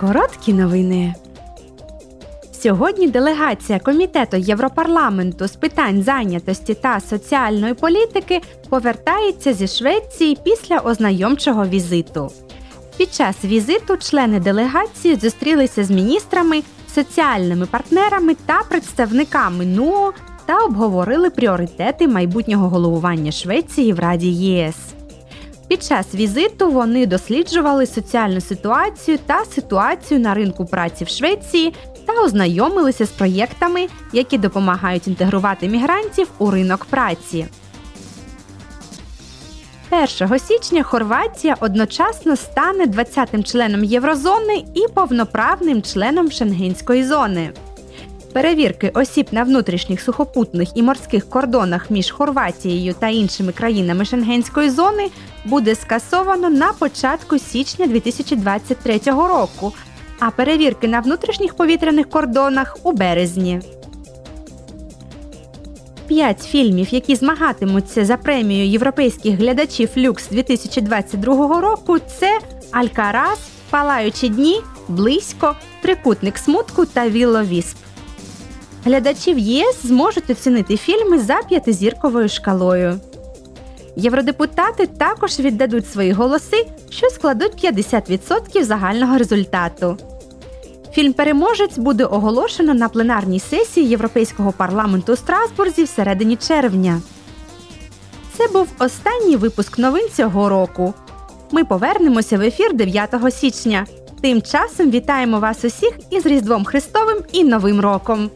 Короткі новини. Сьогодні делегація Комітету Європарламенту з питань зайнятості та соціальної політики повертається зі Швеції після ознайомчого візиту. Під час візиту члени делегації зустрілися з міністрами, соціальними партнерами та представниками НУО та обговорили пріоритети майбутнього головування Швеції в Раді ЄС. Під час візиту вони досліджували соціальну ситуацію та ситуацію на ринку праці в Швеції та ознайомилися з проєктами, які допомагають інтегрувати мігрантів у ринок праці. 1 січня Хорватія одночасно стане 20-тим членом Єврозони і повноправним членом Шенгенської зони. Перевірки осіб на внутрішніх сухопутних і морських кордонах між Хорватією та іншими країнами Шенгенської зони буде скасовано на початку січня 2023 року, а перевірки на внутрішніх повітряних кордонах у березні. П'ять фільмів, які змагатимуться за премію європейських глядачів Люкс 2022 року, це Алькарас, Палаючі дні, Близько, Трикутник смутку та Вілловісп. Глядачі в ЄС зможуть оцінити фільми за п'ятизірковою шкалою. Євродепутати також віддадуть свої голоси, що складуть 50% загального результату. Фільм Переможець буде оголошено на пленарній сесії Європейського парламенту у Страсбурзі всередині червня. Це був останній випуск новин цього року. Ми повернемося в ефір 9 січня. Тим часом вітаємо вас усіх із Різдвом Христовим і Новим роком!